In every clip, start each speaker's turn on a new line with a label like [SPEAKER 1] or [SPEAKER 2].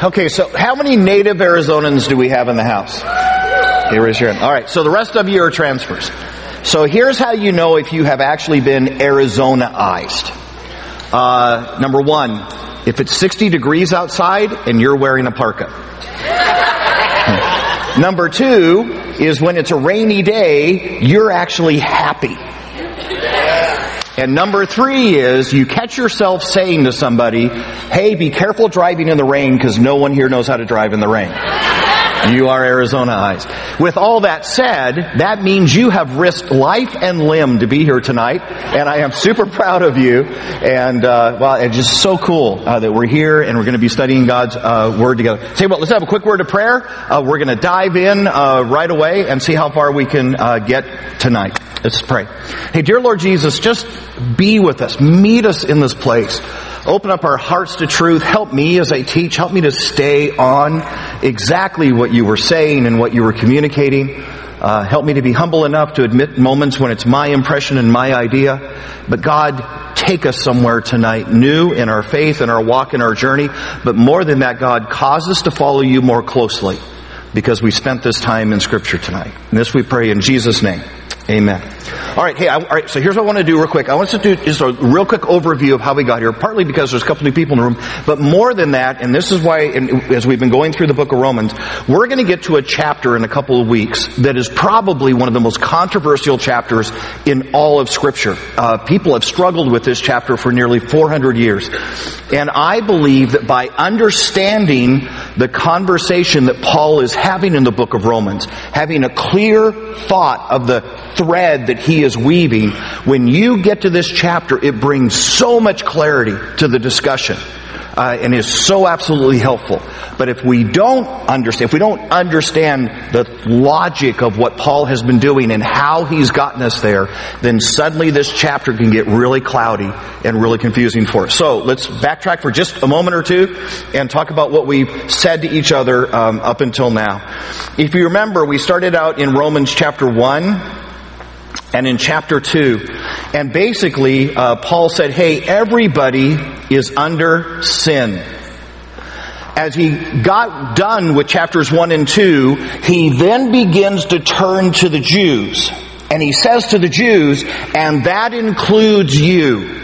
[SPEAKER 1] Okay, so how many native Arizonans do we have in the house? Okay, raise your. All right, so the rest of you are transfers. So here's how you know if you have actually been Arizonaized. Uh, number one, if it's 60 degrees outside and you're wearing a parka. Number two is when it's a rainy day, you're actually happy. And number three is you catch yourself saying to somebody, hey, be careful driving in the rain because no one here knows how to drive in the rain. You are Arizonaized. With all that said, that means you have risked life and limb to be here tonight, and I am super proud of you. And uh, well, it's just so cool uh, that we're here and we're going to be studying God's uh, Word together. You what, let's have a quick word of prayer. Uh, we're going to dive in uh, right away and see how far we can uh, get tonight. Let's pray. Hey, dear Lord Jesus, just be with us. Meet us in this place. Open up our hearts to truth. Help me as I teach. Help me to stay on exactly what you were saying and what you were communicating. Uh, help me to be humble enough to admit moments when it's my impression and my idea. But God, take us somewhere tonight new in our faith and our walk and our journey. But more than that, God, cause us to follow you more closely because we spent this time in scripture tonight. And this we pray in Jesus' name. Amen. All right, hey, I, all right. So here's what I want to do real quick. I want to do just a real quick overview of how we got here. Partly because there's a couple new people in the room, but more than that, and this is why, as we've been going through the book of Romans, we're going to get to a chapter in a couple of weeks that is probably one of the most controversial chapters in all of Scripture. Uh, people have struggled with this chapter for nearly 400 years, and I believe that by understanding the conversation that Paul is having in the book of Romans, having a clear thought of the thread that he is weaving, when you get to this chapter, it brings so much clarity to the discussion. Uh, and is so absolutely helpful. But if we don't understand, if we don't understand the logic of what Paul has been doing and how he's gotten us there, then suddenly this chapter can get really cloudy and really confusing for us. So let's backtrack for just a moment or two and talk about what we've said to each other um, up until now. If you remember, we started out in Romans chapter one and in chapter 2. And basically, uh, Paul said, hey, everybody is under sin. As he got done with chapters 1 and 2, he then begins to turn to the Jews. And he says to the Jews, and that includes you.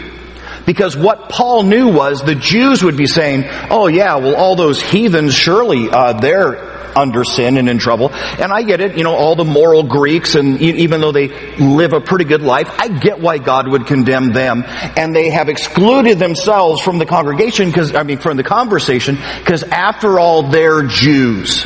[SPEAKER 1] Because what Paul knew was the Jews would be saying, oh yeah, well all those heathens, surely uh, they're under sin and in trouble. And I get it, you know, all the moral Greeks and even though they live a pretty good life, I get why God would condemn them. And they have excluded themselves from the congregation because, I mean, from the conversation because after all, they're Jews.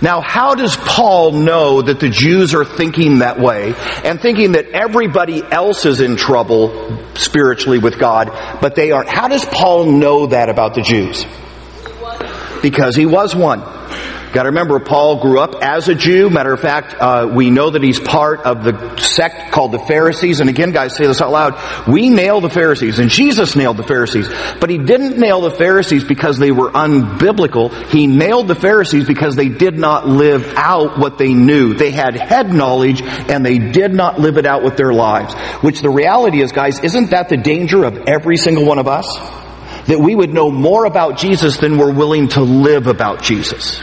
[SPEAKER 1] Now, how does Paul know that the Jews are thinking that way and thinking that everybody else is in trouble spiritually with God, but they aren't? How does Paul know that about the Jews? Because he was one. Got to remember, Paul grew up as a Jew. Matter of fact, uh, we know that he's part of the sect called the Pharisees. And again, guys, say this out loud. We nail the Pharisees, and Jesus nailed the Pharisees. But he didn't nail the Pharisees because they were unbiblical. He nailed the Pharisees because they did not live out what they knew. They had head knowledge, and they did not live it out with their lives. Which the reality is, guys, isn't that the danger of every single one of us? That we would know more about Jesus than we're willing to live about Jesus.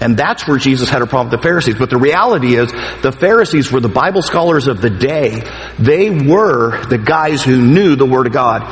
[SPEAKER 1] And that's where Jesus had a problem with the Pharisees. But the reality is, the Pharisees were the Bible scholars of the day. They were the guys who knew the Word of God.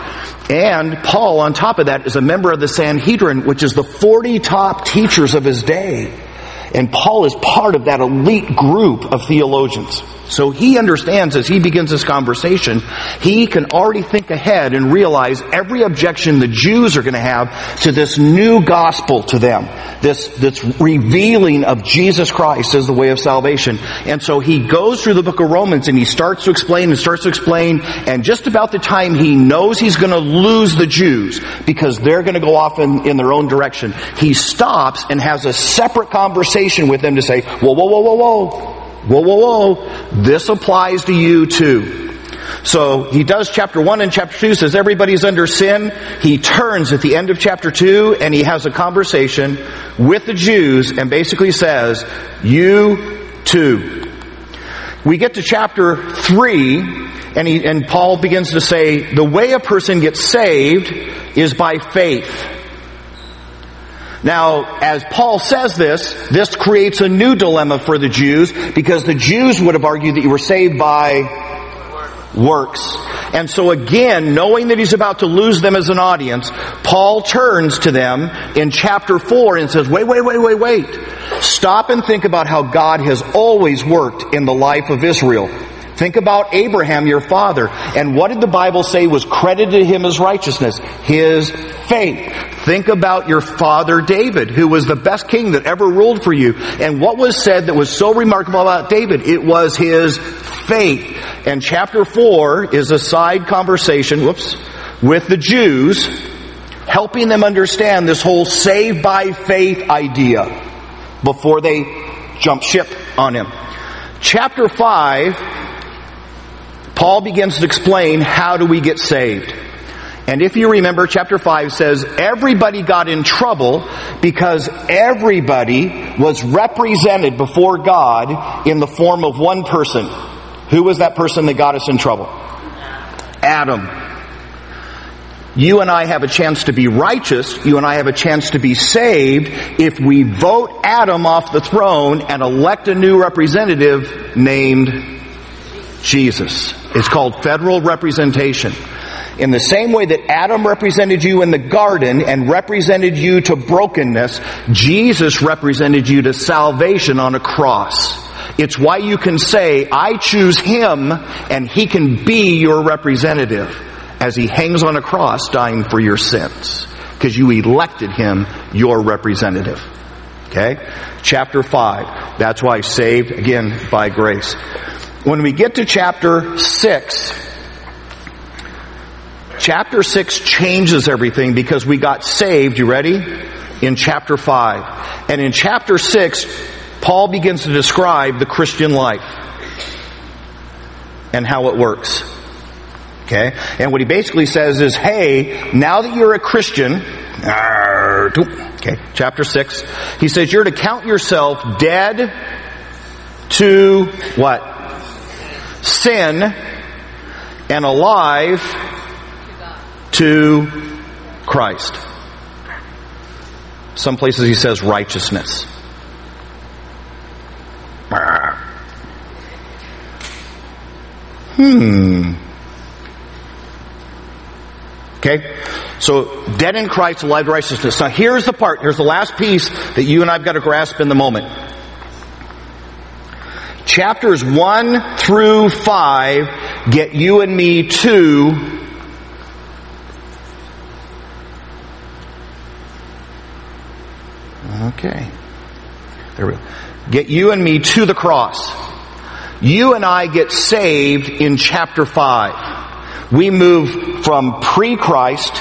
[SPEAKER 1] And Paul, on top of that, is a member of the Sanhedrin, which is the 40 top teachers of his day. And Paul is part of that elite group of theologians. So he understands as he begins this conversation, he can already think ahead and realize every objection the Jews are going to have to this new gospel to them. This, this revealing of Jesus Christ as the way of salvation. And so he goes through the book of Romans and he starts to explain and starts to explain and just about the time he knows he's going to lose the Jews because they're going to go off in, in their own direction, he stops and has a separate conversation with them to say, whoa, whoa, whoa, whoa, whoa. Whoa, whoa, whoa. This applies to you too. So he does chapter 1 and chapter 2 says everybody's under sin. He turns at the end of chapter 2 and he has a conversation with the Jews and basically says, you too. We get to chapter 3 and he, and Paul begins to say, the way a person gets saved is by faith. Now, as Paul says this, this creates a new dilemma for the Jews because the Jews would have argued that you were saved by works. And so again, knowing that he's about to lose them as an audience, Paul turns to them in chapter 4 and says, wait, wait, wait, wait, wait. Stop and think about how God has always worked in the life of Israel. Think about Abraham, your father. And what did the Bible say was credited to him as righteousness? His faith. Think about your father David, who was the best king that ever ruled for you. And what was said that was so remarkable about David? It was his faith. And chapter 4 is a side conversation, whoops, with the Jews, helping them understand this whole save by faith idea before they jump ship on him. Chapter 5 Paul begins to explain how do we get saved. And if you remember, chapter 5 says everybody got in trouble because everybody was represented before God in the form of one person. Who was that person that got us in trouble? Adam. You and I have a chance to be righteous. You and I have a chance to be saved if we vote Adam off the throne and elect a new representative named Jesus. It's called federal representation. In the same way that Adam represented you in the garden and represented you to brokenness, Jesus represented you to salvation on a cross. It's why you can say, I choose him and he can be your representative as he hangs on a cross dying for your sins. Because you elected him your representative. Okay? Chapter 5. That's why saved, again, by grace. When we get to chapter 6, chapter 6 changes everything because we got saved, you ready? In chapter 5. And in chapter 6, Paul begins to describe the Christian life and how it works. Okay? And what he basically says is, hey, now that you're a Christian, okay, chapter 6, he says you're to count yourself dead to what? sin and alive to Christ. Some places he says righteousness. Hmm. Okay? So, dead in Christ, alive to righteousness. Now here's the part, here's the last piece that you and I've got to grasp in the moment chapters 1 through 5 get you and me to Okay. There we go. Get you and me to the cross. You and I get saved in chapter 5. We move from pre-Christ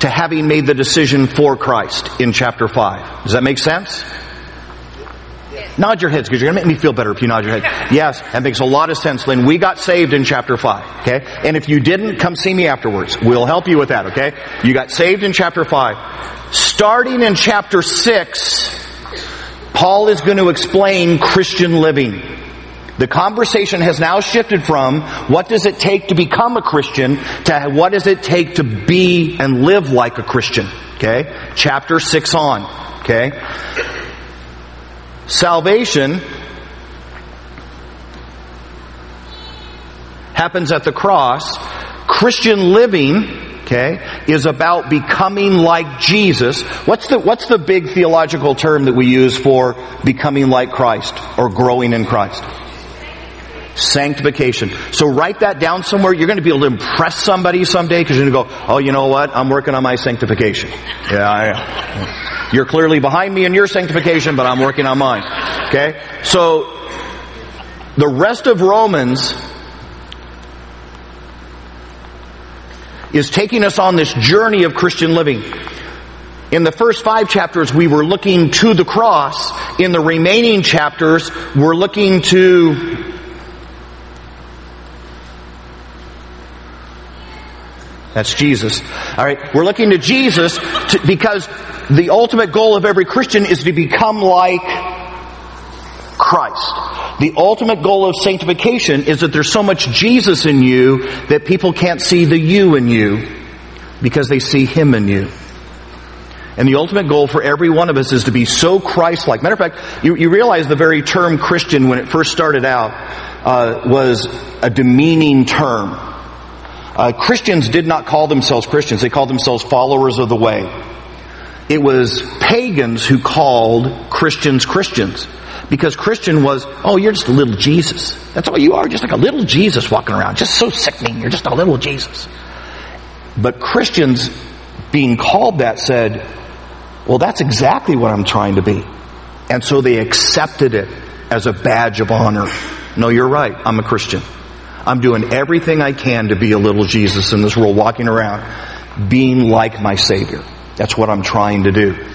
[SPEAKER 1] to having made the decision for Christ in chapter 5. Does that make sense? Nod your heads because you're going to make me feel better if you nod your head. Yes, that makes a lot of sense, Lynn. We got saved in chapter 5, okay? And if you didn't, come see me afterwards. We'll help you with that, okay? You got saved in chapter 5. Starting in chapter 6, Paul is going to explain Christian living. The conversation has now shifted from what does it take to become a Christian to what does it take to be and live like a Christian. Okay? Chapter 6 on. Okay? Salvation happens at the cross. Christian living, okay, is about becoming like Jesus. What's the, what's the big theological term that we use for becoming like Christ or growing in Christ? Sanctification. So write that down somewhere. You're going to be able to impress somebody someday because you're going to go, oh, you know what? I'm working on my sanctification. Yeah, I, you're clearly behind me in your sanctification, but I'm working on mine. Okay? So, the rest of Romans is taking us on this journey of Christian living. In the first five chapters, we were looking to the cross. In the remaining chapters, we're looking to That's Jesus. All right. We're looking to Jesus to, because the ultimate goal of every Christian is to become like Christ. The ultimate goal of sanctification is that there's so much Jesus in you that people can't see the you in you because they see Him in you. And the ultimate goal for every one of us is to be so Christ-like. Matter of fact, you, you realize the very term Christian when it first started out uh, was a demeaning term. Uh, Christians did not call themselves Christians; they called themselves followers of the way. It was pagans who called Christians Christians because Christian was, oh, you're just a little Jesus. That's all you are, just like a little Jesus walking around, just so sickening. You're just a little Jesus. But Christians being called that said, well, that's exactly what I'm trying to be. And so they accepted it as a badge of honor. No, you're right. I'm a Christian. I'm doing everything I can to be a little Jesus in this world, walking around, being like my Savior. That's what I'm trying to do.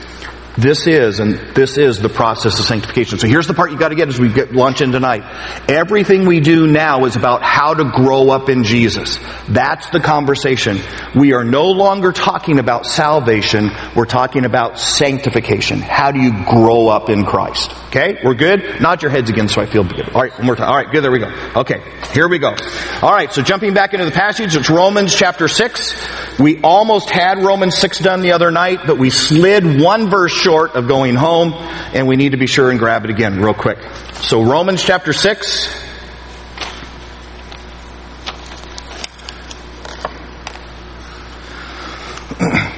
[SPEAKER 1] This is, and this is the process of sanctification. So here's the part you gotta get as we get lunch in tonight. Everything we do now is about how to grow up in Jesus. That's the conversation. We are no longer talking about salvation, we're talking about sanctification. How do you grow up in Christ? Okay? We're good? Nod your heads again so I feel good. Alright, one more time. Alright, good, there we go. Okay, here we go. Alright, so jumping back into the passage, it's Romans chapter 6. We almost had Romans 6 done the other night, but we slid one verse short of going home, and we need to be sure and grab it again real quick. So Romans chapter 6.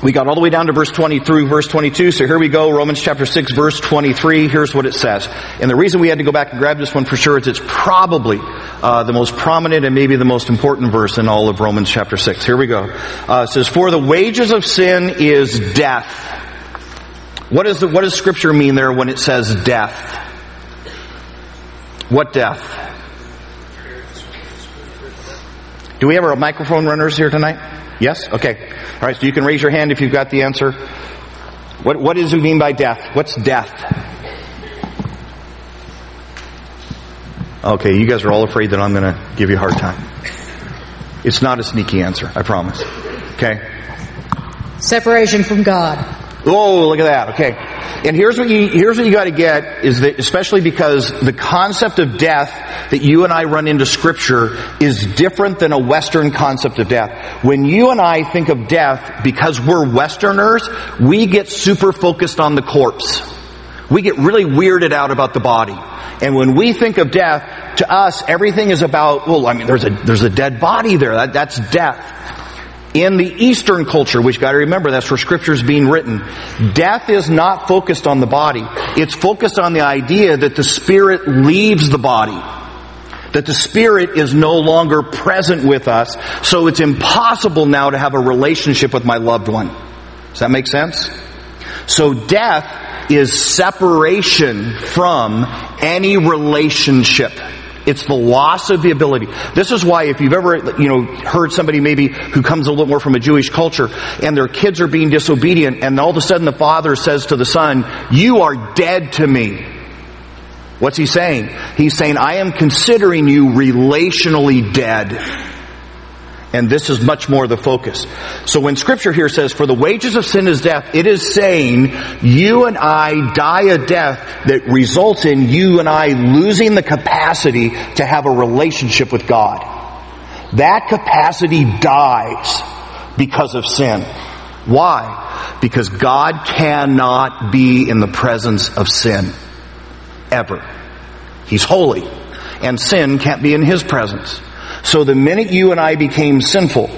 [SPEAKER 1] We got all the way down to verse 20 through verse 22, so here we go, Romans chapter 6, verse 23. Here's what it says. And the reason we had to go back and grab this one for sure is it's probably uh, the most prominent and maybe the most important verse in all of Romans chapter 6. Here we go. Uh, it says, For the wages of sin is death. What, is the, what does Scripture mean there when it says death? What death? Do we have our microphone runners here tonight? Yes? Okay. All right, so you can raise your hand if you've got the answer. What, what does it mean by death? What's death? Okay, you guys are all afraid that I'm going to give you a hard time. It's not a sneaky answer, I promise. Okay?
[SPEAKER 2] Separation from God.
[SPEAKER 1] Oh, look at that. Okay. And here's what you, here's what you gotta get is that, especially because the concept of death that you and I run into scripture is different than a Western concept of death. When you and I think of death, because we're Westerners, we get super focused on the corpse. We get really weirded out about the body. And when we think of death, to us, everything is about, well, I mean, there's a, there's a dead body there. That, that's death. In the Eastern culture, which you gotta remember, that's where scripture is being written, death is not focused on the body. It's focused on the idea that the spirit leaves the body. That the spirit is no longer present with us, so it's impossible now to have a relationship with my loved one. Does that make sense? So death is separation from any relationship. It's the loss of the ability. This is why if you've ever, you know, heard somebody maybe who comes a little more from a Jewish culture and their kids are being disobedient and all of a sudden the father says to the son, you are dead to me. What's he saying? He's saying, I am considering you relationally dead. And this is much more the focus. So when scripture here says, for the wages of sin is death, it is saying you and I die a death that results in you and I losing the capacity to have a relationship with God. That capacity dies because of sin. Why? Because God cannot be in the presence of sin. Ever. He's holy. And sin can't be in His presence. So the minute you and I became sinful,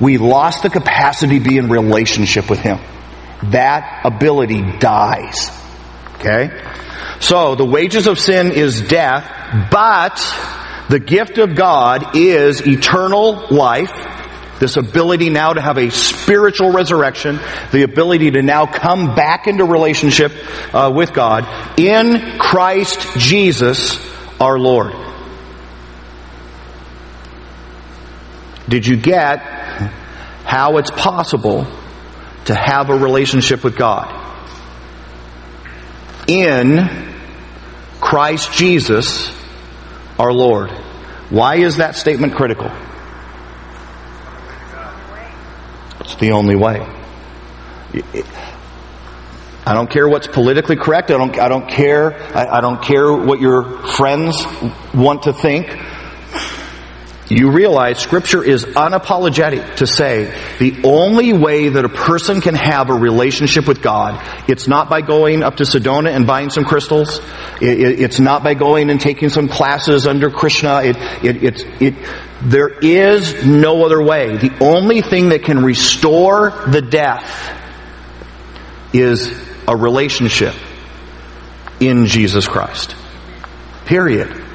[SPEAKER 1] we lost the capacity to be in relationship with Him. That ability dies. Okay? So the wages of sin is death, but the gift of God is eternal life, this ability now to have a spiritual resurrection, the ability to now come back into relationship uh, with God in Christ Jesus our Lord. Did you get how it's possible to have a relationship with God? In Christ Jesus, our Lord. Why is that statement critical? It's the only way. I don't care what's politically correct. I don't, I don't care. I, I don't care what your friends want to think. You realize scripture is unapologetic to say the only way that a person can have a relationship with God, it's not by going up to Sedona and buying some crystals. It, it, it's not by going and taking some classes under Krishna. It, it, it, there is no other way. The only thing that can restore the death is a relationship in Jesus Christ. Period.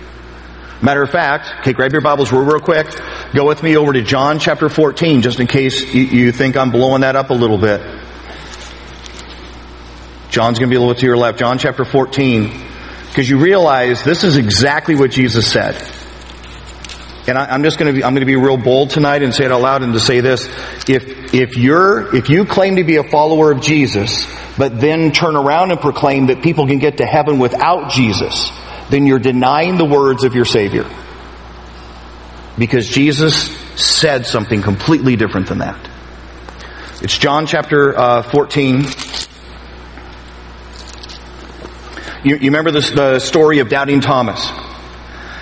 [SPEAKER 1] Matter of fact, okay, grab your Bibles real, real quick. Go with me over to John chapter 14, just in case you, think I'm blowing that up a little bit. John's going to be a little to your left. John chapter 14. Because you realize this is exactly what Jesus said. And I, am just going to be, I'm going to be real bold tonight and say it out loud and to say this. If, if you're, if you claim to be a follower of Jesus, but then turn around and proclaim that people can get to heaven without Jesus, then you're denying the words of your Savior. Because Jesus said something completely different than that. It's John chapter uh, 14. You, you remember this, the story of doubting Thomas.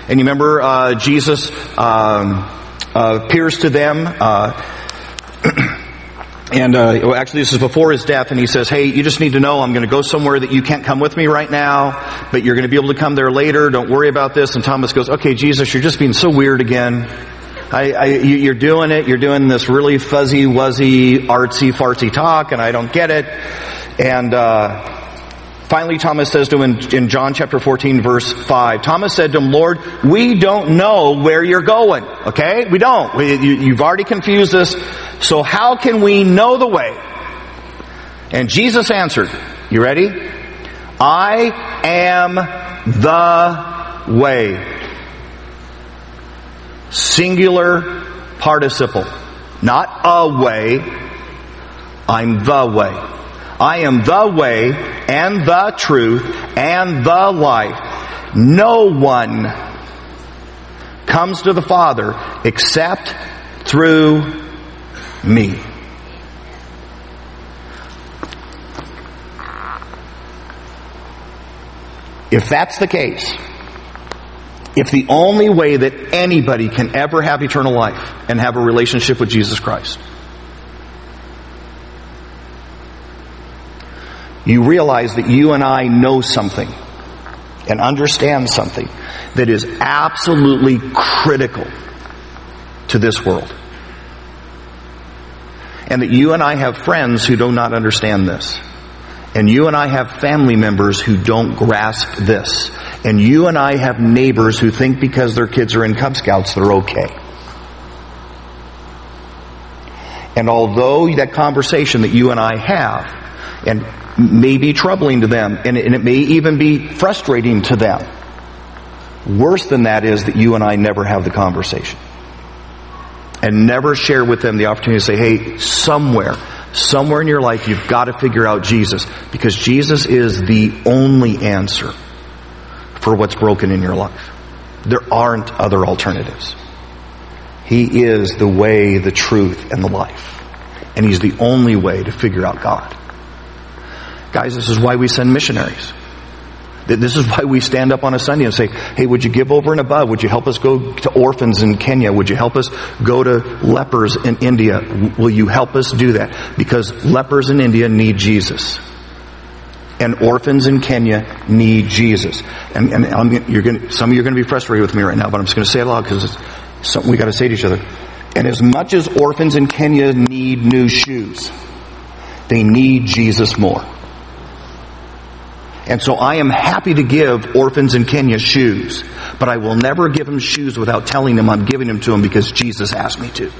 [SPEAKER 1] And you remember uh, Jesus um, uh, appears to them. And uh, actually, this is before his death, and he says, "Hey, you just need to know I'm going to go somewhere that you can't come with me right now, but you're going to be able to come there later. Don't worry about this." And Thomas goes, "Okay, Jesus, you're just being so weird again. I, I, you're doing it. You're doing this really fuzzy, wuzzy, artsy, fartsy talk, and I don't get it." And uh, Finally, Thomas says to him in, in, John chapter 14 verse 5, Thomas said to him, Lord, we don't know where you're going. Okay? We don't. We, you, you've already confused us. So how can we know the way? And Jesus answered, you ready? I am the way. Singular participle. Not a way. I'm the way. I am the way and the truth and the life. No one comes to the Father except through me. If that's the case, if the only way that anybody can ever have eternal life and have a relationship with Jesus Christ you realize that you and I know something and understand something that is absolutely critical to this world. And that you and I have friends who do not understand this. And you and I have family members who don't grasp this. And you and I have neighbors who think because their kids are in Cub Scouts they're okay. And although that conversation that you and I have, and may be troubling to them, and it, may even be frustrating to them. Worse than that is that you and I never have the conversation. And never share with them the opportunity to say, hey, somewhere, somewhere in your life you've got to figure out Jesus. Because Jesus is the only answer for what's broken in your life. There aren't other alternatives. He is the way, the truth, and the life. And He's the only way to figure out God. Guys, this is why we send missionaries. This is why we stand up on a Sunday and say, hey, would you give over and above? Would you help us go to orphans in Kenya? Would you help us go to lepers in India? Will you help us do that? Because lepers in India need Jesus. And orphans in Kenya need Jesus. And, and going some of you are going to be frustrated with me right now, but I'm just going to say it aloud because it's something we got to say to each other. And as much as orphans in Kenya need new shoes, they need Jesus more. And so I am happy to give orphans in Kenya shoes, but I will never give them shoes without telling them I'm giving them to them because Jesus asked me to.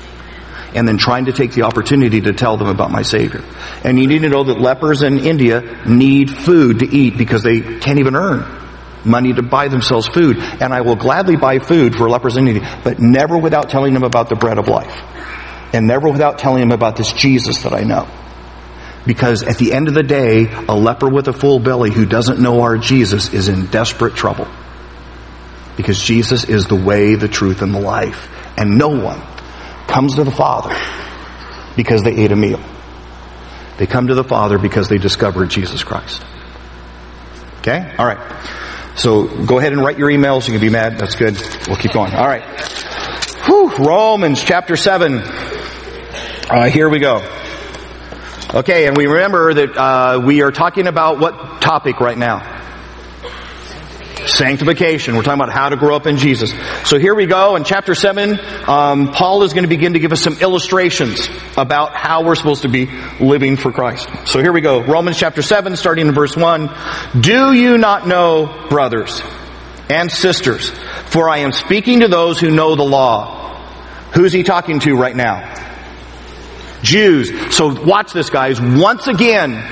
[SPEAKER 1] And then trying to take the opportunity to tell them about my Savior. And you need to know that lepers in India need food to eat because they can't even earn money to buy themselves food. And I will gladly buy food for lepers in India, but never without telling them about the bread of life. And never without telling them about this Jesus that I know. Because at the end of the day, a leper with a full belly who doesn't know our Jesus is in desperate trouble. Because Jesus is the way, the truth, and the life. And no one comes to the Father because they ate a meal. They come to the Father because they discovered Jesus Christ. Okay? Alright. So go ahead and write your emails. You can be mad. That's good. We'll keep going. Alright. Whew. Romans chapter 7. Uh, here we go. Okay, and we remember that uh, we are talking about what topic right now? Sanctification. We're talking about how to grow up in Jesus. So here we go in chapter 7. Um, Paul is going to begin to give us some illustrations about how we're supposed to be living for Christ. So here we go. Romans chapter 7, starting in verse 1. Do you not know, brothers and sisters, for I am speaking to those who know the law. Who's he talking to right now? Jews. So watch this guys. Once again,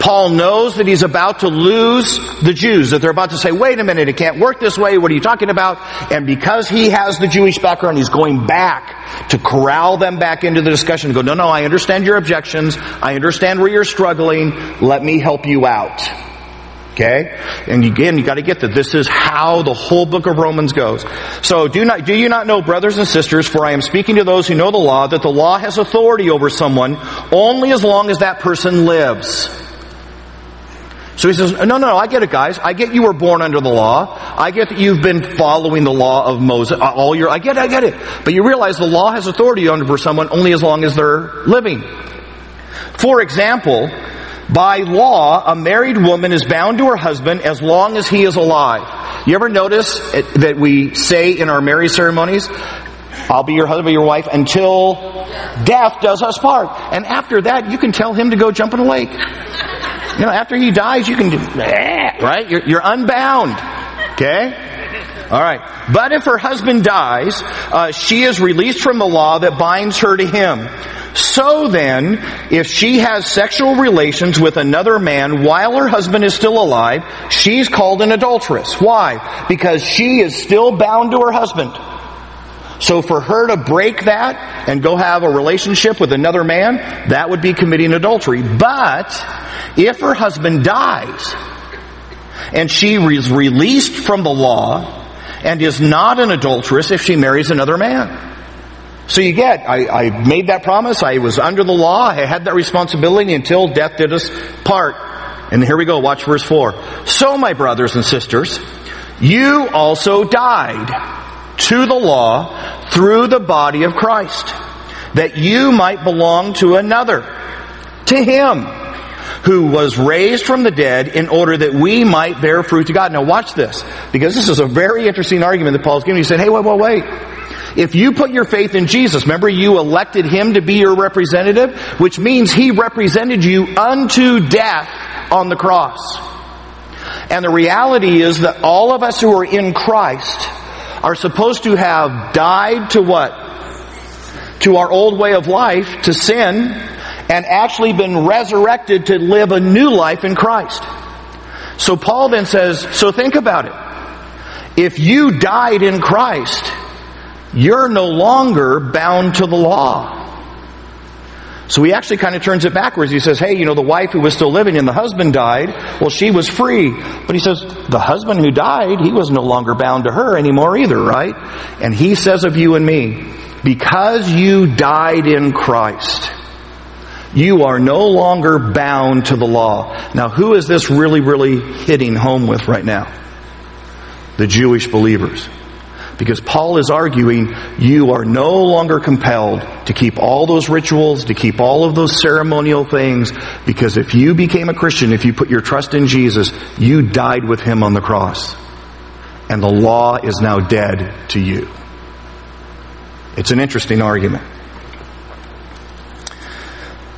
[SPEAKER 1] Paul knows that he's about to lose the Jews, that they're about to say, wait a minute, it can't work this way, what are you talking about? And because he has the Jewish background, he's going back to corral them back into the discussion go, no, no, I understand your objections, I understand where you're struggling, let me help you out. Okay? And again, you gotta get that this is how the whole book of Romans goes. So do not, do you not know, brothers and sisters, for I am speaking to those who know the law, that the law has authority over someone only as long as that person lives. So he says, no, no, no, I get it guys. I get you were born under the law. I get that you've been following the law of Moses uh, all your, I get it, I get it. But you realize the law has authority over someone only as long as they're living. For example, by law, a married woman is bound to her husband as long as he is alive. You ever notice eh, that we say in our marriage ceremonies, I'll be your husband, or your wife until death does us part. And after that, you can tell him to go jump in a lake. You know, after he dies, you can do, eh, right? You're, you're unbound. Okay? All right. But if her husband dies, uh, she is released from the law that binds her to him. So then, if she has sexual relations with another man while her husband is still alive, she's called an adulteress. Why? Because she is still bound to her husband. So for her to break that and go have a relationship with another man, that would be committing adultery. But if her husband dies and she is released from the law and is not an adulteress if she marries another man. So you get, I, I made that promise, I was under the law, I had that responsibility until death did us part. And here we go, watch verse 4. So my brothers and sisters, you also died to the law through the body of Christ, that you might belong to another, to Him who was raised from the dead in order that we might bear fruit to God. Now watch this, because this is a very interesting argument that Paul's giving. He said, hey, wait, wait, wait. If you put your faith in Jesus, remember you elected Him to be your representative, which means He represented you unto death on the cross. And the reality is that all of us who are in Christ are supposed to have died to what? To our old way of life, to sin, and actually been resurrected to live a new life in Christ. So Paul then says, so think about it. If you died in Christ, you're no longer bound to the law. So he actually kind of turns it backwards. He says, hey, you know, the wife who was still living and the husband died, well, she was free. But he says, the husband who died, he was no longer bound to her anymore either, right? And he says of you and me, because you died in Christ, you are no longer bound to the law. Now, who is this really, really hitting home with right now? The Jewish believers. Because Paul is arguing you are no longer compelled to keep all those rituals, to keep all of those ceremonial things, because if you became a Christian, if you put your trust in Jesus, you died with him on the cross. And the law is now dead to you. It's an interesting argument.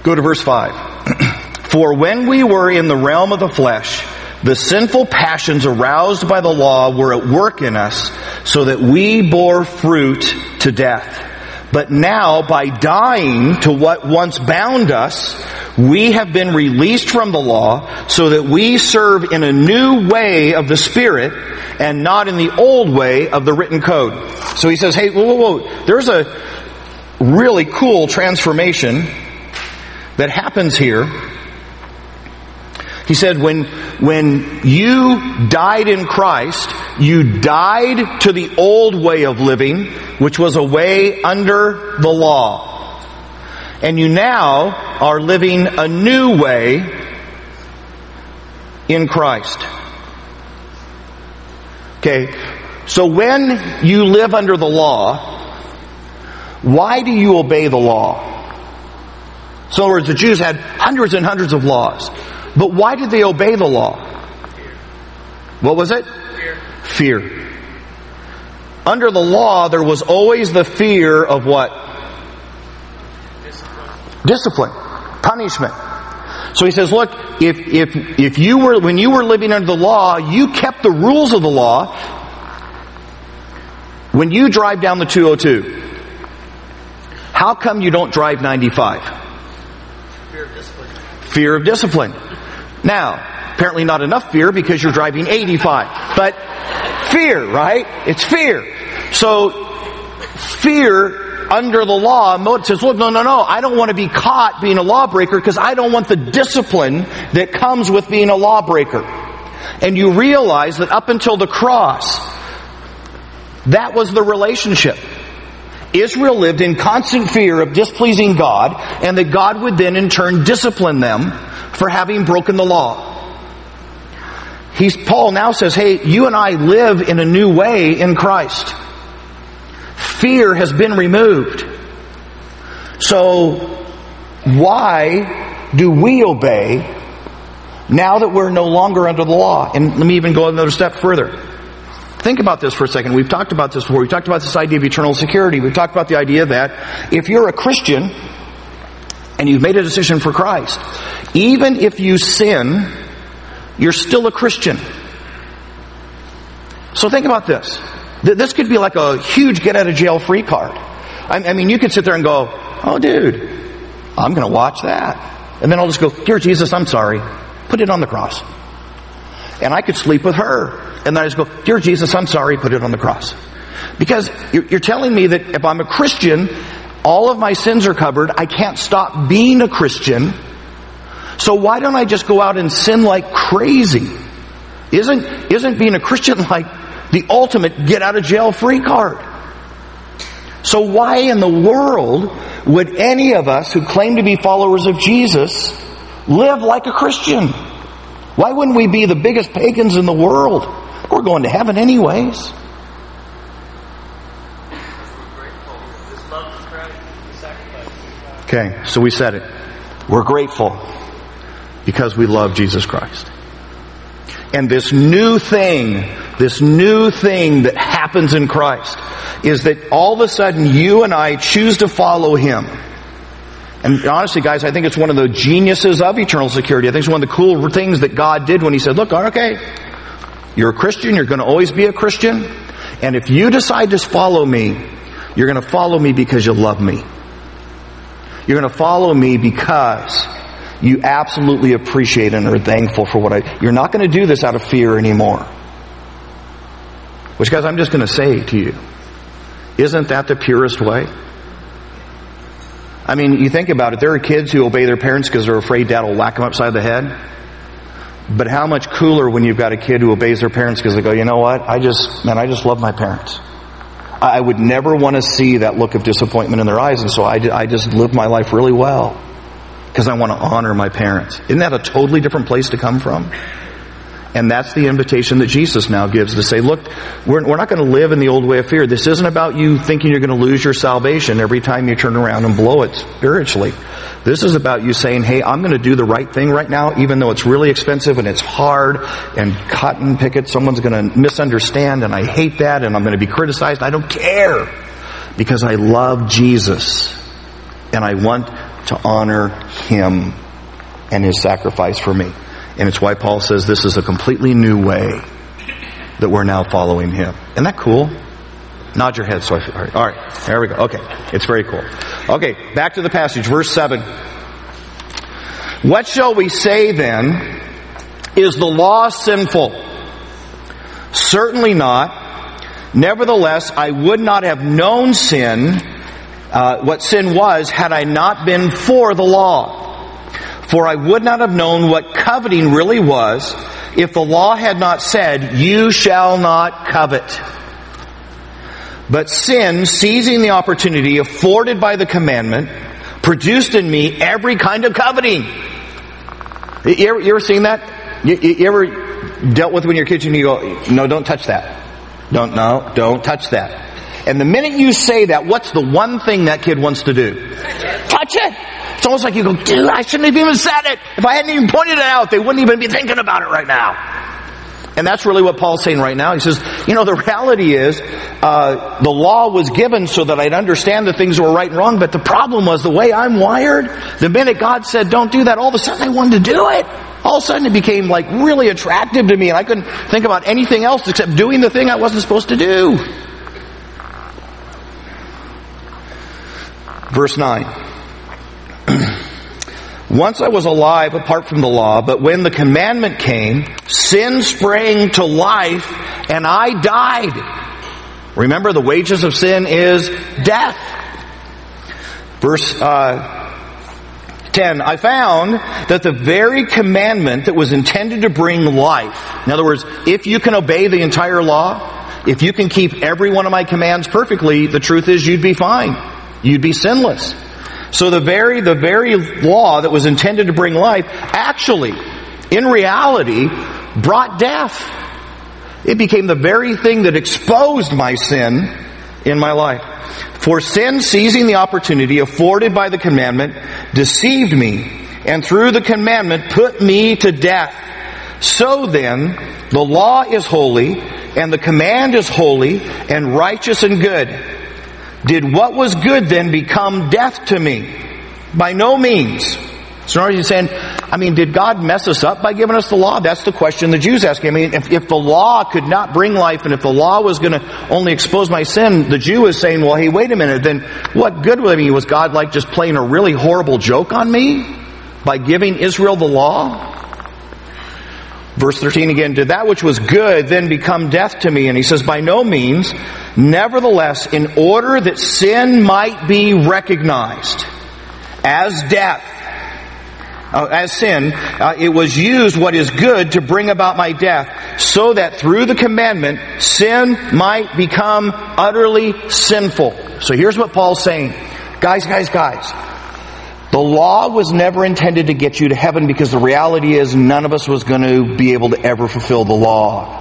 [SPEAKER 1] Go to verse 5. For when we were in the realm of the flesh, the sinful passions aroused by the law were at work in us so that we bore fruit to death. But now, by dying to what once bound us, we have been released from the law so that we serve in a new way of the Spirit and not in the old way of the written code. So he says, hey, whoa, whoa, whoa. There's a really cool transformation that happens here he said, when, when you died in Christ, you died to the old way of living, which was a way under the law. And you now are living a new way in Christ. Okay, so when you live under the law, Why do you obey the law? So in other words, the Jews had hundreds and hundreds of laws. But why did they obey the law? What was it? Fear. Fear. Under the law, there was always the fear of what? Discipline. Discipline. Punishment. So he says, look, if, if, if you were, when you were living under the law, you kept the rules of the law. When you drive down the 202, how come you don't drive 95? Fear of discipline. Now, apparently not enough fear because you're driving 85. But fear, right? It's fear. So, fear under the law, Moses says, look, no, no, no, I don't want to be caught being a lawbreaker because I don't want the discipline that comes with being a lawbreaker. And you realize that up until the cross, that was the relationship. Israel lived in constant fear of displeasing God and that God would then in turn discipline them for having broken the law. He's, Paul now says, hey, you and I live in a new way in Christ. Fear has been removed. So, why do we obey now that we're no longer under the law? And let me even go another step further. Think about this for a second. We've talked about this before. We've talked about this idea of eternal security. We've talked about the idea that if you're a Christian and you've made a decision for Christ, even if you sin, you're still a Christian. So think about this. This could be like a huge get out of jail free card. I mean, you could sit there and go, oh dude, I'm going to watch that. And then I'll just go, dear Jesus, I'm sorry. Put it on the cross. And I could sleep with her. And then I just go, dear Jesus, I'm sorry. Put it on the cross. Because you're telling me that if I'm a Christian, all of my sins are covered. I can't stop being a Christian. So why don't I just go out and sin like crazy? Isn't, isn't being a Christian like the ultimate get out of jail free card. So why in the world would any of us who claim to be followers of Jesus live like a Christian? Why wouldn't we be the biggest pagans in the world? We're going to heaven anyways. Okay, so we said it. We're grateful because we love Jesus Christ. And this new thing, this new thing that happens in Christ is that all of a sudden you and I choose to follow Him. And honestly, guys, I think it's one of the geniuses of eternal security. I think it's one of the cool things that God did when He said, look, okay, you're a Christian, you're going to always be a Christian, and if you decide to follow me, you're going to follow me because you love me. You're going to follow me because you absolutely appreciate and are thankful for what I, you're not going to do this out of fear anymore. Which guys, I'm just going to say to you, isn't that the purest way? I mean, you think about it, there are kids who obey their parents because they're afraid dad will whack them upside the head. But how much cooler when you've got a kid who obeys their parents because they go, you know what? I just, man, I just love my parents. I would never want to see that look of disappointment in their eyes, and so I, I just live my life really well because I want to honor my parents. Isn't that a totally different place to come from? And that's the invitation that Jesus now gives to say, look, we're, we're not going to live in the old way of fear. This isn't about you thinking you're going to lose your salvation every time you turn around and blow it spiritually. This is about you saying, hey, I'm going to do the right thing right now, even though it's really expensive and it's hard and cotton picket, someone's going to misunderstand and I hate that and I'm going to be criticized. I don't care because I love Jesus and I want to honor Him and His sacrifice for me. And it's why Paul says this is a completely new way that we're now following Him. Isn't that cool? Nod your head so I feel, all right, all right, there we go. Okay, it's very cool. Okay, back to the passage, verse 7. What shall we say then? Is the law sinful? Certainly not. Nevertheless, I would not have known sin uh, what sin was had I not been for the law. For I would not have known what coveting really was if the law had not said, you shall not covet. But sin, seizing the opportunity afforded by the commandment, produced in me every kind of coveting. You ever, you ever seen that? You, you, ever dealt with when you're kids and you go, no, don't touch that. Don't, no, don't touch that. And the minute you say that, what's the one thing that kid wants to do? Touch it. It's almost like you go, dude, I shouldn't have even said it. If I hadn't even pointed it out, they wouldn't even be thinking about it right now. And that's really what Paul's saying right now. He says, you know, the reality is, uh, the law was given so that I'd understand the things were right and wrong, but the problem was the way I'm wired, the minute God said don't do that, all of a sudden I wanted to do it. All of a sudden it became like really attractive to me and I couldn't think about anything else except doing the thing I wasn't supposed to do. Verse 9. Once I was alive apart from the law, but when the commandment came, sin sprang to life and I died. Remember, the wages of sin is death. Verse uh, 10, I found that the very commandment that was intended to bring life, in other words, if you can obey the entire law, if you can keep every one of my commands perfectly, the truth is you'd be fine. You'd be sinless. So the very, the very law that was intended to bring life actually, in reality, brought death. It became the very thing that exposed my sin in my life. For sin, seizing the opportunity afforded by the commandment, deceived me, and through the commandment put me to death. So then, the law is holy, and the command is holy, and righteous and good. Did what was good then become death to me? By no means. So now he's saying, I mean, did God mess us up by giving us the law? That's the question the Jews ask. I mean, if, if the law could not bring life and if the law was going to only expose my sin, the Jew is saying, well, hey, wait a minute, then what good would it be? Was God like just playing a really horrible joke on me by giving Israel the law? Verse 13 again, did that which was good then become death to me? And he says, by no means. Nevertheless, in order that sin might be recognized as death, uh, as sin, uh, it was used what is good to bring about my death, so that through the commandment, sin might become utterly sinful. So here's what Paul's saying. Guys, guys, guys. The law was never intended to get you to heaven because the reality is none of us was going to be able to ever fulfill the law.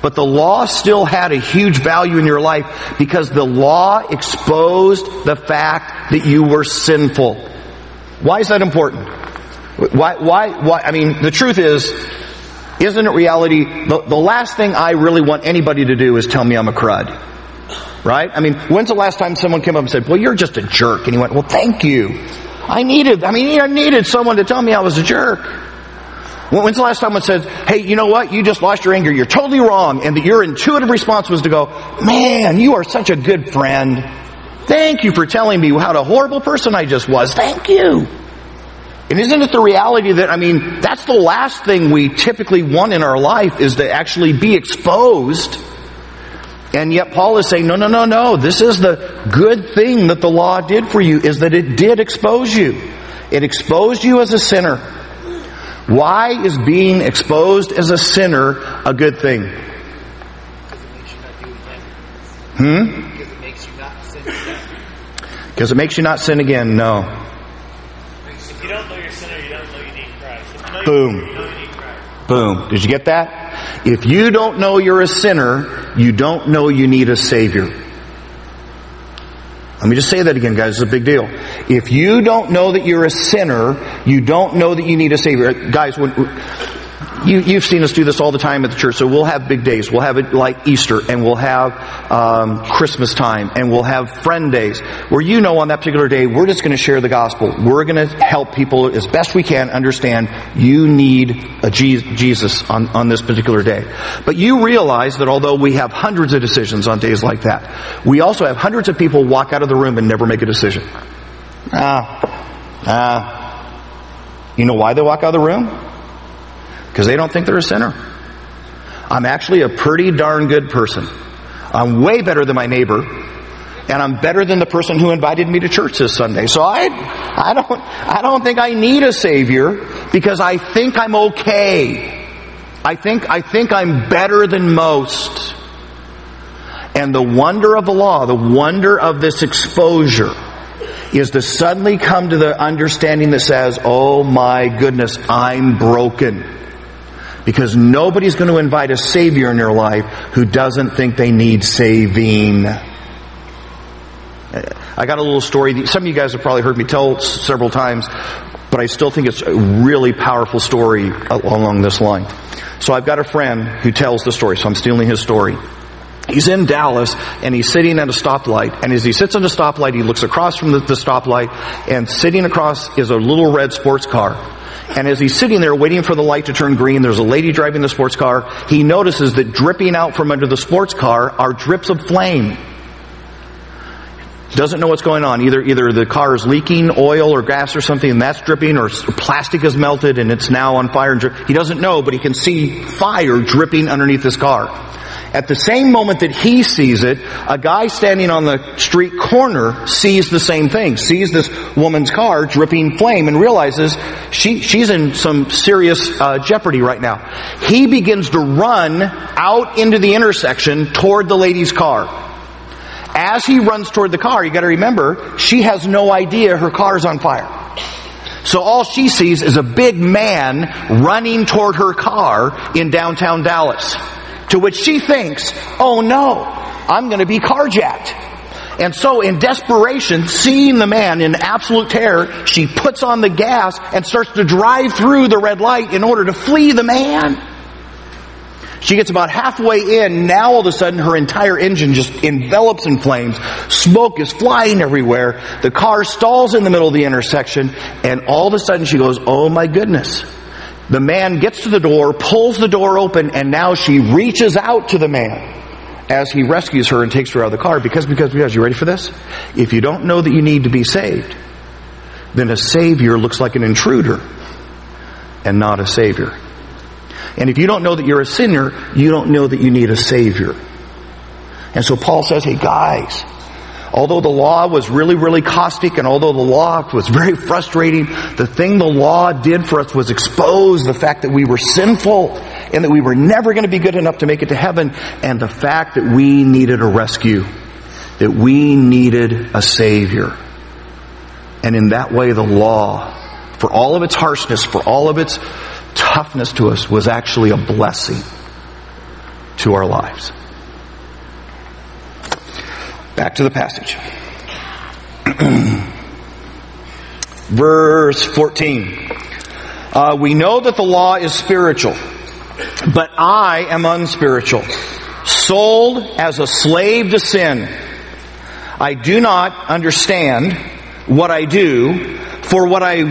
[SPEAKER 1] But the law still had a huge value in your life because the law exposed the fact that you were sinful. Why is that important? Why, why, why, I mean, the truth is, isn't it reality? The, the last thing I really want anybody to do is tell me I'm a crud. Right? I mean, when's the last time someone came up and said, well, you're just a jerk? And he went, well, thank you. I needed, I mean, I needed someone to tell me I was a jerk. When's the last time someone said, hey, you know what? You just lost your anger. You're totally wrong. And that your intuitive response was to go, man, you are such a good friend. Thank you for telling me what a horrible person I just was. Thank you. And isn't it the reality that, I mean, that's the last thing we typically want in our life is to actually be exposed and yet Paul is saying, no, no, no, no. This is the good thing that the law did for you is that it did expose you. It exposed you as a sinner. Why is being exposed as a sinner a good thing? Hmm? Because it makes you not sin again. No.
[SPEAKER 3] If you don't know you're a sinner, you don't know you need Christ.
[SPEAKER 1] Boom. Boom. Did you get that? If you don't know you're a sinner, you don't know you need a Savior. Let me just say that again, guys. It's a big deal. If you don't know that you're a sinner, you don't know that you need a Savior. Guys, when, you, you've seen us do this all the time at the church. So we'll have big days. We'll have it like Easter, and we'll have um, Christmas time, and we'll have friend days, where you know on that particular day we're just going to share the gospel. We're going to help people as best we can understand you need a Jesus on, on this particular day. But you realize that although we have hundreds of decisions on days like that, we also have hundreds of people walk out of the room and never make a decision. Ah, ah. You know why they walk out of the room? Because they don't think they're a sinner. I'm actually a pretty darn good person. I'm way better than my neighbor, and I'm better than the person who invited me to church this Sunday. So I, I don't, I don't think I need a savior because I think I'm okay. I think, I think I'm better than most. And the wonder of the law, the wonder of this exposure, is to suddenly come to the understanding that says, oh my goodness, I'm broken. Because nobody's going to invite a Savior in their life who doesn't think they need saving. I got a little story. Some of you guys have probably heard me tell several times, but I still think it's a really powerful story along this line. So I've got a friend who tells the story, so I'm stealing his story. He's in Dallas and he's sitting at a stoplight. And as he sits at a stoplight, he looks across from the, the stoplight and sitting across is a little red sports car. And as he's sitting there waiting for the light to turn green, there's a lady driving the sports car. He notices that dripping out from under the sports car are drips of flame. Doesn't know what's going on. Either, either the car is leaking oil or gas or something and that's dripping or plastic is melted and it's now on fire. And he doesn't know, but he can see fire dripping underneath his car. At the same moment that he sees it, a guy standing on the street corner sees the same thing, sees this woman's car dripping flame and realizes she, she's in some serious uh, jeopardy right now. He begins to run out into the intersection toward the lady's car. As he runs toward the car, you gotta remember, she has no idea her car is on fire. So all she sees is a big man running toward her car in downtown Dallas. To which she thinks, oh no, I'm gonna be carjacked. And so in desperation, seeing the man in absolute terror, she puts on the gas and starts to drive through the red light in order to flee the man. She gets about halfway in, now all of a sudden her entire engine just envelops in flames. Smoke is flying everywhere. The car stalls in the middle of the intersection, and all of a sudden she goes, oh my goodness. The man gets to the door, pulls the door open, and now she reaches out to the man as he rescues her and takes her out of the car. Because, because, because, you ready for this? If you don't know that you need to be saved, then a savior looks like an intruder and not a savior. And if you don't know that you're a sinner, you don't know that you need a savior. And so Paul says, hey guys, although the law was really, really caustic and although the law was very frustrating, the thing the law did for us was expose the fact that we were sinful and that we were never going to be good enough to make it to heaven and the fact that we needed a rescue, that we needed a savior. And in that way, the law, for all of its harshness, for all of its toughness to us, was actually a blessing to our lives. Back to the passage. Verse 14. Uh, we know that the law is spiritual, but I am unspiritual, sold as a slave to sin. I do not understand what I do, for what I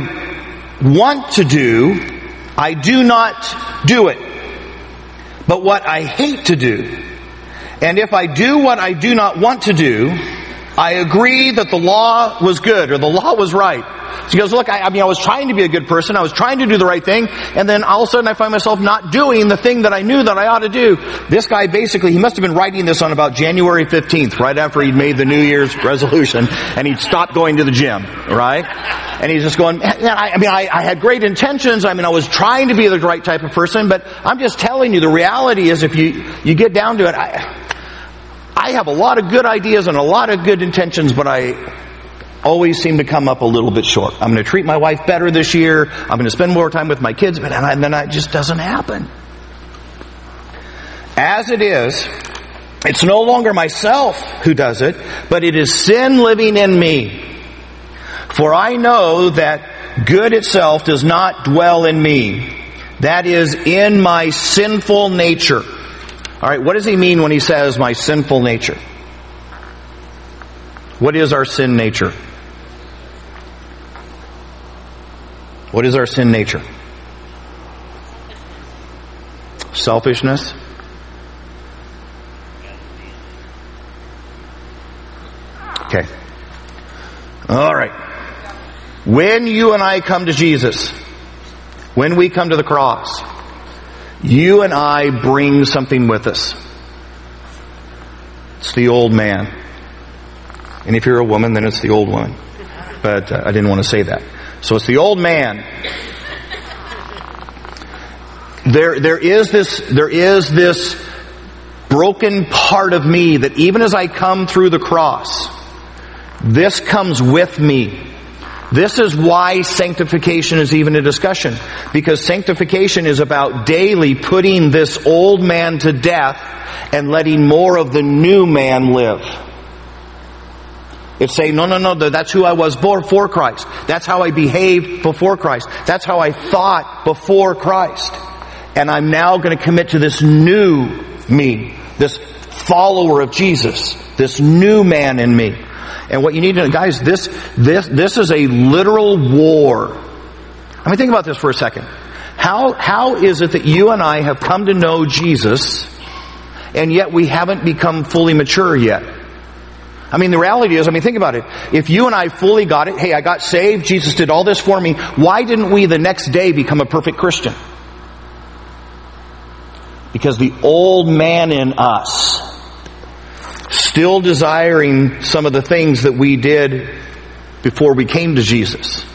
[SPEAKER 1] want to do, I do not do it. But what I hate to do, and if I do what I do not want to do, I agree that the law was good or the law was right. So he goes, look, I, I, mean, I was trying to be a good person. I was trying to do the right thing. And then all of a sudden I find myself not doing the thing that I knew that I ought to do. This guy basically, he must have been writing this on about January 15th, right after he'd made the New Year's resolution and he'd stopped going to the gym, right? And he's just going, eh, I, I mean, I, I had great intentions. I mean, I was trying to be the right type of person, but I'm just telling you, the reality is if you, you get down to it, I, I have a lot of good ideas and a lot of good intentions, but I always seem to come up a little bit short. I'm going to treat my wife better this year. I'm going to spend more time with my kids, but and then it just doesn't happen. As it is, it's no longer myself who does it, but it is sin living in me. For I know that good itself does not dwell in me. That is in my sinful nature. All right, what does he mean when he says my sinful nature? What is our sin nature? What is our sin nature? Selfishness. Okay. All right. When you and I come to Jesus, when we come to the cross, you and I bring something with us. It's the old man. And if you're a woman, then it's the old woman. But uh, I didn't want to say that. So it's the old man. There, there is this, there is this broken part of me that even as I come through the cross, this comes with me. This is why sanctification is even a discussion. Because sanctification is about daily putting this old man to death and letting more of the new man live. It's saying, no, no, no, that's who I was before Christ. That's how I behaved before Christ. That's how I thought before Christ. And I'm now going to commit to this new me, this follower of Jesus, this new man in me. And what you need to know, guys, this, this, this is a literal war. I mean, think about this for a second. How, how is it that you and I have come to know Jesus and yet we haven't become fully mature yet? I mean, the reality is, I mean, think about it. If you and I fully got it, hey, I got saved, Jesus did all this for me, why didn't we the next day become a perfect Christian? Because the old man in us, still desiring some of the things that we did before we came to Jesus,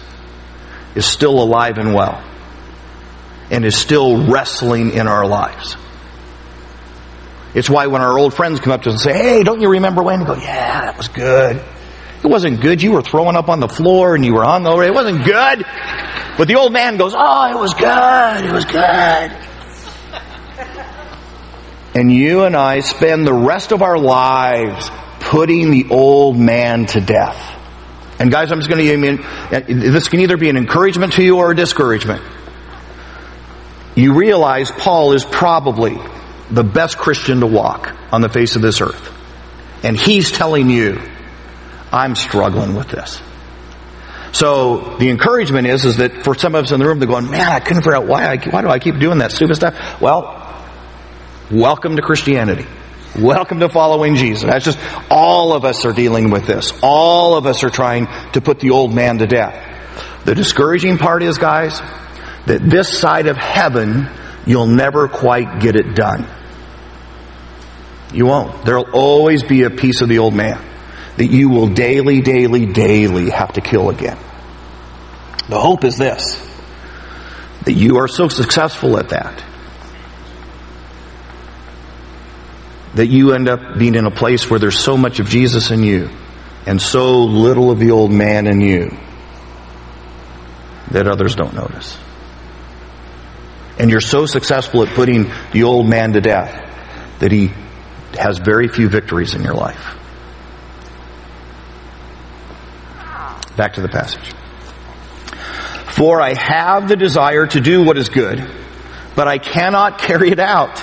[SPEAKER 1] is still alive and well and is still wrestling in our lives. It's why when our old friends come up to us and say, Hey, don't you remember when? We go, Yeah, that was good. It wasn't good. You were throwing up on the floor and you were hungover. It wasn't good. But the old man goes, Oh, it was good. It was good. And you and I spend the rest of our lives putting the old man to death. And guys, I'm just going to, this can either be an encouragement to you or a discouragement. You realize Paul is probably the best Christian to walk on the face of this earth. And he's telling you, I'm struggling with this. So the encouragement is, is that for some of us in the room, they're going, man, I couldn't figure out why I, why do I keep doing that stupid stuff? Well, welcome to Christianity. Welcome to following Jesus. That's just, all of us are dealing with this. All of us are trying to put the old man to death. The discouraging part is, guys, that this side of heaven, you'll never quite get it done. You won't. There'll always be a piece of the old man that you will daily, daily, daily have to kill again. The hope is this that you are so successful at that that you end up being in a place where there's so much of Jesus in you and so little of the old man in you that others don't notice. And you're so successful at putting the old man to death that he has very few victories in your life. Back to the passage. For I have the desire to do what is good, but I cannot carry it out.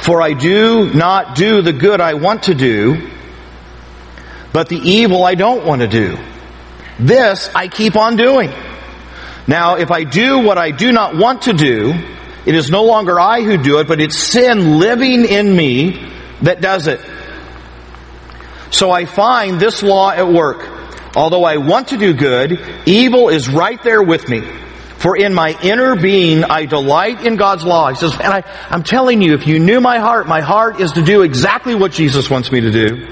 [SPEAKER 1] For I do not do the good I want to do, but the evil I don't want to do. This I keep on doing. Now, if I do what I do not want to do, it is no longer I who do it, but it's sin living in me that does it. So I find this law at work. Although I want to do good, evil is right there with me. For in my inner being, I delight in God's law. He says, man, I, I'm telling you, if you knew my heart, my heart is to do exactly what Jesus wants me to do.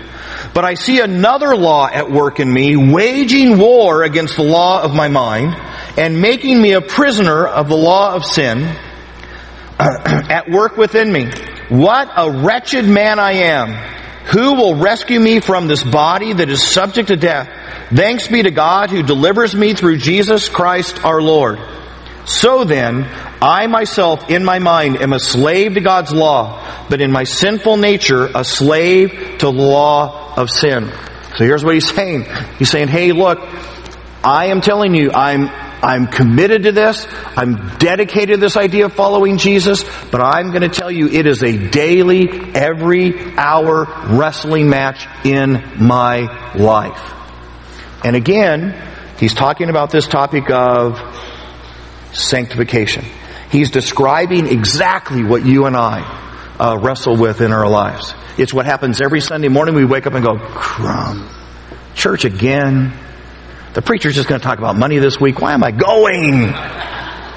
[SPEAKER 1] But I see another law at work in me, waging war against the law of my mind, and making me a prisoner of the law of sin at work within me. What a wretched man I am. Who will rescue me from this body that is subject to death? Thanks be to God who delivers me through Jesus Christ our Lord. So then, I myself in my mind am a slave to God's law, but in my sinful nature, a slave to the law of sin. So here's what he's saying. He's saying, hey, look, I am telling you, I'm, I'm committed to this. I'm dedicated to this idea of following Jesus, but I'm going to tell you it is a daily, every hour wrestling match in my life. And again, he's talking about this topic of sanctification. He's describing exactly what you and I uh, wrestle with in our lives. It's what happens every Sunday morning. We wake up and go, crumb. Church again. The preacher's just going to talk about money this week. Why am I going?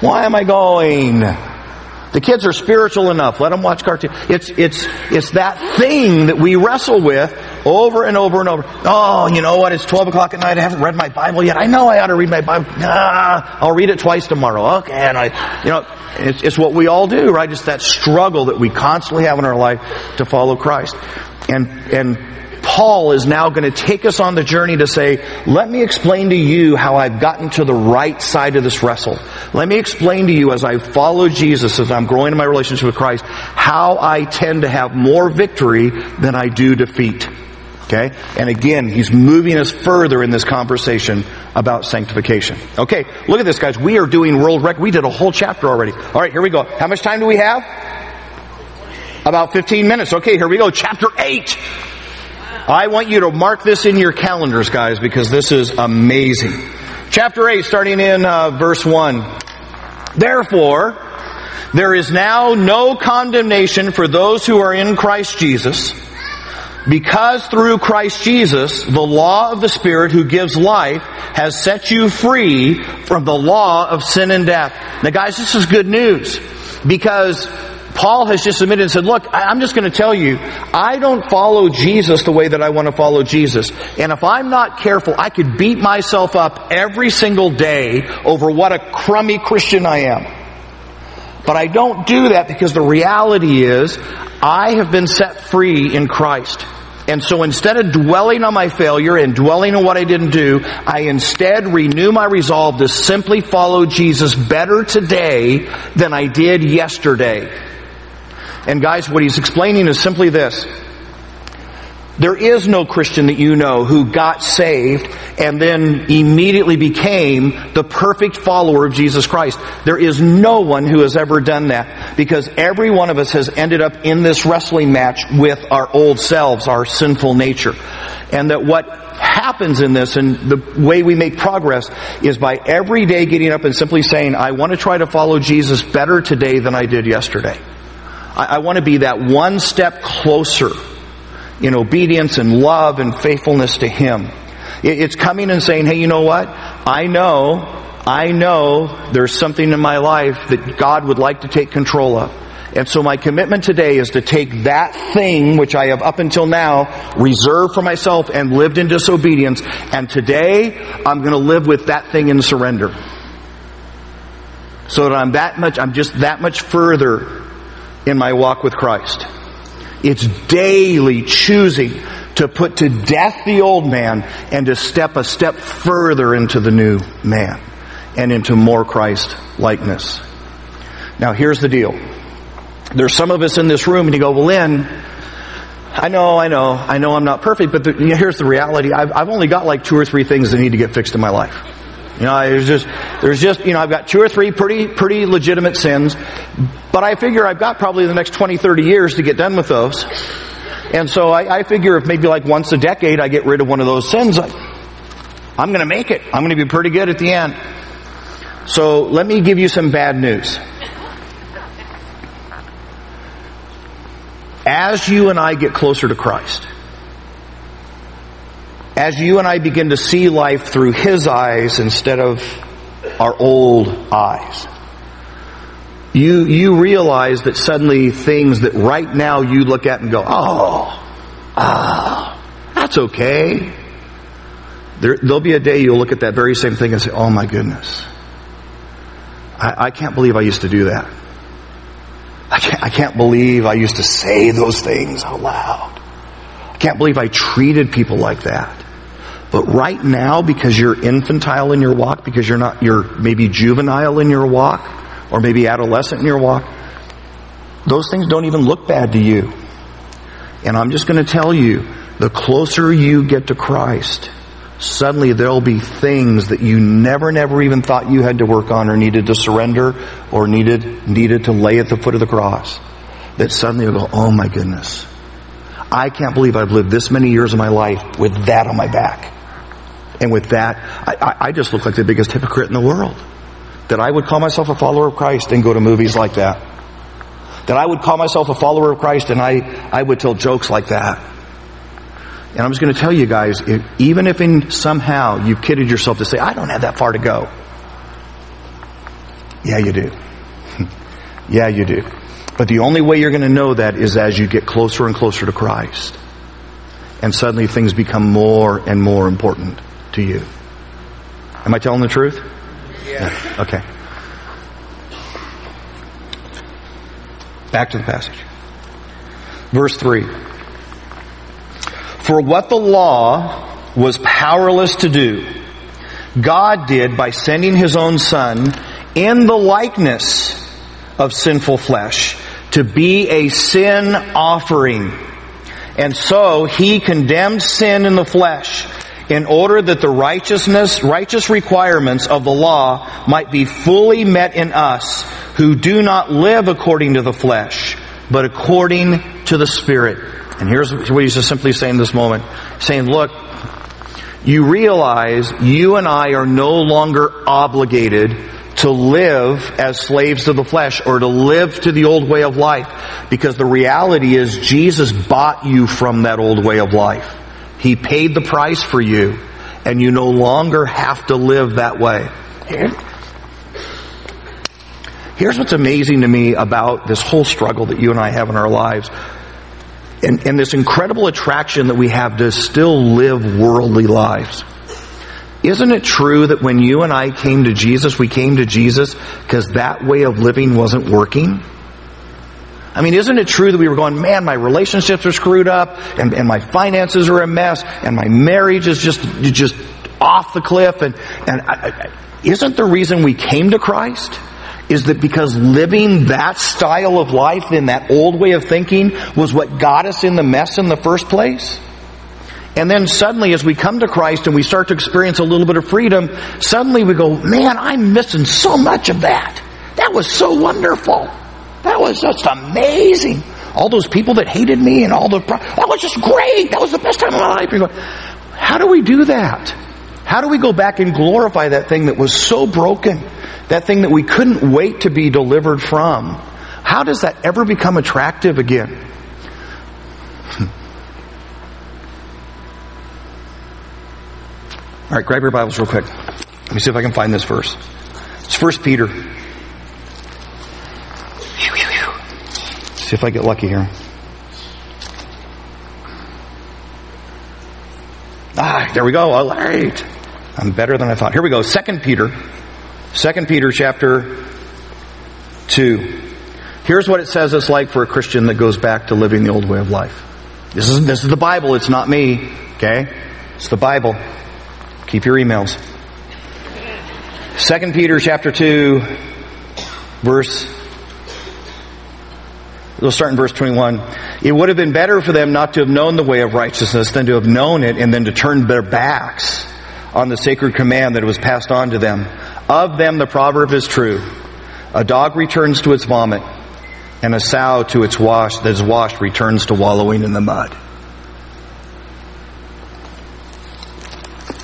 [SPEAKER 1] Why am I going? The kids are spiritual enough. Let them watch cartoons. It's, it's, it's that thing that we wrestle with over and over and over. Oh, you know what? It's 12 o'clock at night. I haven't read my Bible yet. I know I ought to read my Bible. Nah, I'll read it twice tomorrow. Okay. And I, you know, it's, it's what we all do, right? It's that struggle that we constantly have in our life to follow Christ. And, and Paul is now going to take us on the journey to say, let me explain to you how I've gotten to the right side of this wrestle. Let me explain to you as I follow Jesus, as I'm growing in my relationship with Christ, how I tend to have more victory than I do defeat. Okay? And again, he's moving us further in this conversation about sanctification. Okay, look at this, guys. We are doing world record. We did a whole chapter already. All right, here we go. How much time do we have? About 15 minutes. Okay, here we go. Chapter 8. I want you to mark this in your calendars, guys, because this is amazing. Chapter 8, starting in uh, verse 1. Therefore, there is now no condemnation for those who are in Christ Jesus because through Christ Jesus, the law of the Spirit who gives life has set you free from the law of sin and death. Now guys, this is good news because Paul has just admitted and said, look, I'm just going to tell you, I don't follow Jesus the way that I want to follow Jesus. And if I'm not careful, I could beat myself up every single day over what a crummy Christian I am. But I don't do that because the reality is I have been set free in Christ. And so instead of dwelling on my failure and dwelling on what I didn't do, I instead renew my resolve to simply follow Jesus better today than I did yesterday. And guys, what he's explaining is simply this. There is no Christian that you know who got saved and then immediately became the perfect follower of Jesus Christ. There is no one who has ever done that because every one of us has ended up in this wrestling match with our old selves, our sinful nature. And that what happens in this and the way we make progress is by every day getting up and simply saying, I want to try to follow Jesus better today than I did yesterday. I, I want to be that one step closer in obedience and love and faithfulness to Him. It's coming and saying, hey, you know what? I know, I know there's something in my life that God would like to take control of. And so my commitment today is to take that thing which I have up until now reserved for myself and lived in disobedience, and today I'm going to live with that thing in surrender. So that I'm that much, I'm just that much further in my walk with Christ. It's daily choosing to put to death the old man and to step a step further into the new man and into more Christ likeness. Now here's the deal. There's some of us in this room and you go, well, Lynn, I know, I know, I know I'm not perfect, but the, you know, here's the reality. I've, I've only got like two or three things that need to get fixed in my life. You know, there's just, there's just, you know, I've got two or three pretty, pretty legitimate sins, but I figure I've got probably the next 20, 30 years to get done with those. And so I, I figure if maybe like once a decade I get rid of one of those sins, I, I'm gonna make it. I'm gonna be pretty good at the end. So let me give you some bad news. As you and I get closer to Christ, as you and I begin to see life through His eyes instead of our old eyes, you, you realize that suddenly things that right now you look at and go, oh, ah, that's okay. There, there'll be a day you'll look at that very same thing and say, oh my goodness. I, I can't believe I used to do that. I can't, I can't believe I used to say those things out loud. I can't believe I treated people like that. But right now, because you're infantile in your walk, because you're not, you're maybe juvenile in your walk, or maybe adolescent in your walk, those things don't even look bad to you. And I'm just going to tell you, the closer you get to Christ, suddenly there'll be things that you never, never even thought you had to work on or needed to surrender or needed, needed to lay at the foot of the cross. That suddenly you'll go, oh my goodness. I can't believe I've lived this many years of my life with that on my back. And with that, I, I just look like the biggest hypocrite in the world. That I would call myself a follower of Christ and go to movies like that. That I would call myself a follower of Christ and I, I would tell jokes like that. And I'm just going to tell you guys, if, even if in somehow you've kidded yourself to say, I don't have that far to go. Yeah, you do. yeah, you do. But the only way you're going to know that is as you get closer and closer to Christ. And suddenly things become more and more important to you. Am I telling the truth?
[SPEAKER 3] Yeah.
[SPEAKER 1] yeah. Okay. Back to the passage. Verse 3. For what the law was powerless to do, God did by sending His own Son in the likeness of sinful flesh to be a sin offering And so he condemned sin in the flesh in order that the righteousness, righteous requirements of the law might be fully met in us who do not live according to the flesh, but according to the Spirit. And here's what he's just simply saying this moment. Saying, look, you realize you and I are no longer obligated to live as slaves to the flesh or to live to the old way of life. Because the reality is Jesus bought you from that old way of life. He paid the price for you and you no longer have to live that way. Here's what's amazing to me about this whole struggle that you and I have in our lives and, and this incredible attraction that we have to still live worldly lives. Isn't it true that when you and I came to Jesus, we came to Jesus because that way of living wasn't working? I mean, isn't it true that we were going, man, my relationships are screwed up and, and my finances are a mess and my marriage is just, just off the cliff and, and I, I, isn't the reason we came to Christ? Is that because living that style of life in that old way of thinking was what got us in the mess in the first place? And then suddenly as we come to Christ and we start to experience a little bit of freedom, suddenly we go, man, I'm missing so much of that. That was so wonderful. That was just amazing. All those people that hated me and all the, that was just great. That was the best time of my life. Go, how do we do that? How do we go back and glorify that thing that was so broken? That thing that we couldn't wait to be delivered from? How does that ever become attractive again? Hmm. All right, grab your Bibles real quick. Let me see if I can find this verse. It's First Peter. See if I get lucky here. Ah, there we go. All right. I'm better than I thought. Here we go. Second Peter. Second Peter chapter 2. Here's what it says it's like for a Christian that goes back to living the old way of life. This is, this is the Bible. It's not me. Okay? It's the Bible. Keep your emails. Second Peter chapter 2 verse We'll start in verse 21. It would have been better for them not to have known the way of righteousness than to have known it and then to turn their backs on the sacred command that was passed on to them. Of them the proverb is true. A dog returns to its vomit and a sow to its wash that is washed returns to wallowing in the mud.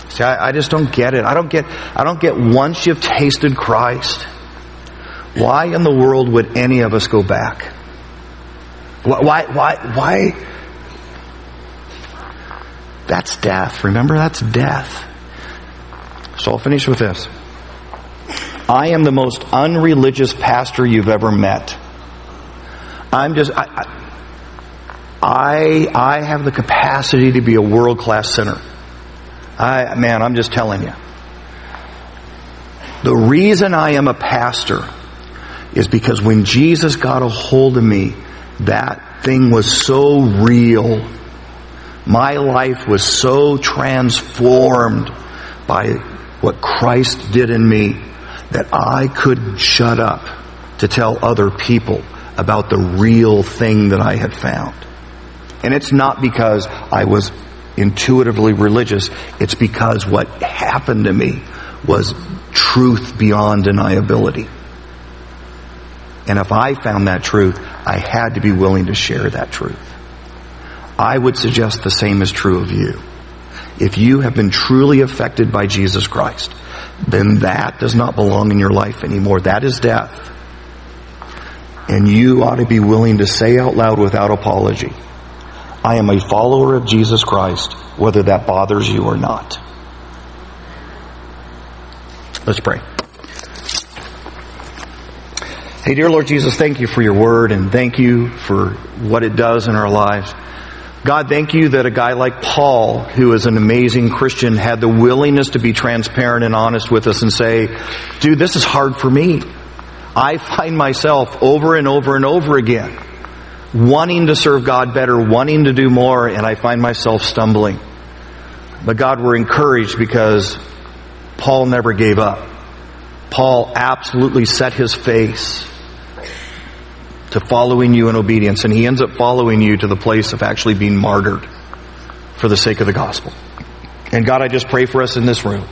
[SPEAKER 1] See, I, I just don't get it. I don't get, I don't get once you've tasted Christ, why in the world would any of us go back? Why, why, why? That's death. Remember, that's death. So I'll finish with this. I am the most unreligious pastor you've ever met. I'm just, I, I, I have the capacity to be a world class sinner. I, man, I'm just telling you. The reason I am a pastor is because when Jesus got a hold of me, that thing was so real. My life was so transformed by what Christ did in me that I couldn't shut up to tell other people about the real thing that I had found. And it's not because I was intuitively religious. It's because what happened to me was truth beyond deniability. And if I found that truth, I had to be willing to share that truth. I would suggest the same is true of you. If you have been truly affected by Jesus Christ, then that does not belong in your life anymore. That is death. And you ought to be willing to say out loud without apology, I am a follower of Jesus Christ, whether that bothers you or not. Let's pray. Hey, dear Lord Jesus, thank you for your word and thank you for what it does in our lives. God, thank you that a guy like Paul, who is an amazing Christian, had the willingness to be transparent and honest with us and say, dude, this is hard for me. I find myself over and over and over again wanting to serve God better, wanting to do more, and I find myself stumbling. But God, we're encouraged because Paul never gave up. Paul absolutely set his face to following you in obedience. And he ends up following you to the place of actually being martyred for the sake of the gospel. And God, I just pray for us in this room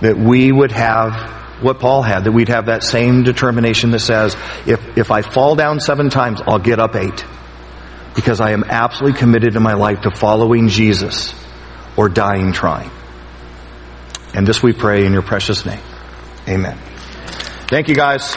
[SPEAKER 1] that we would have what Paul had, that we'd have that same determination that says, if, if I fall down seven times, I'll get up eight. Because I am absolutely committed in my life to following Jesus or dying trying. And this we pray in your precious name. Amen. Thank you guys.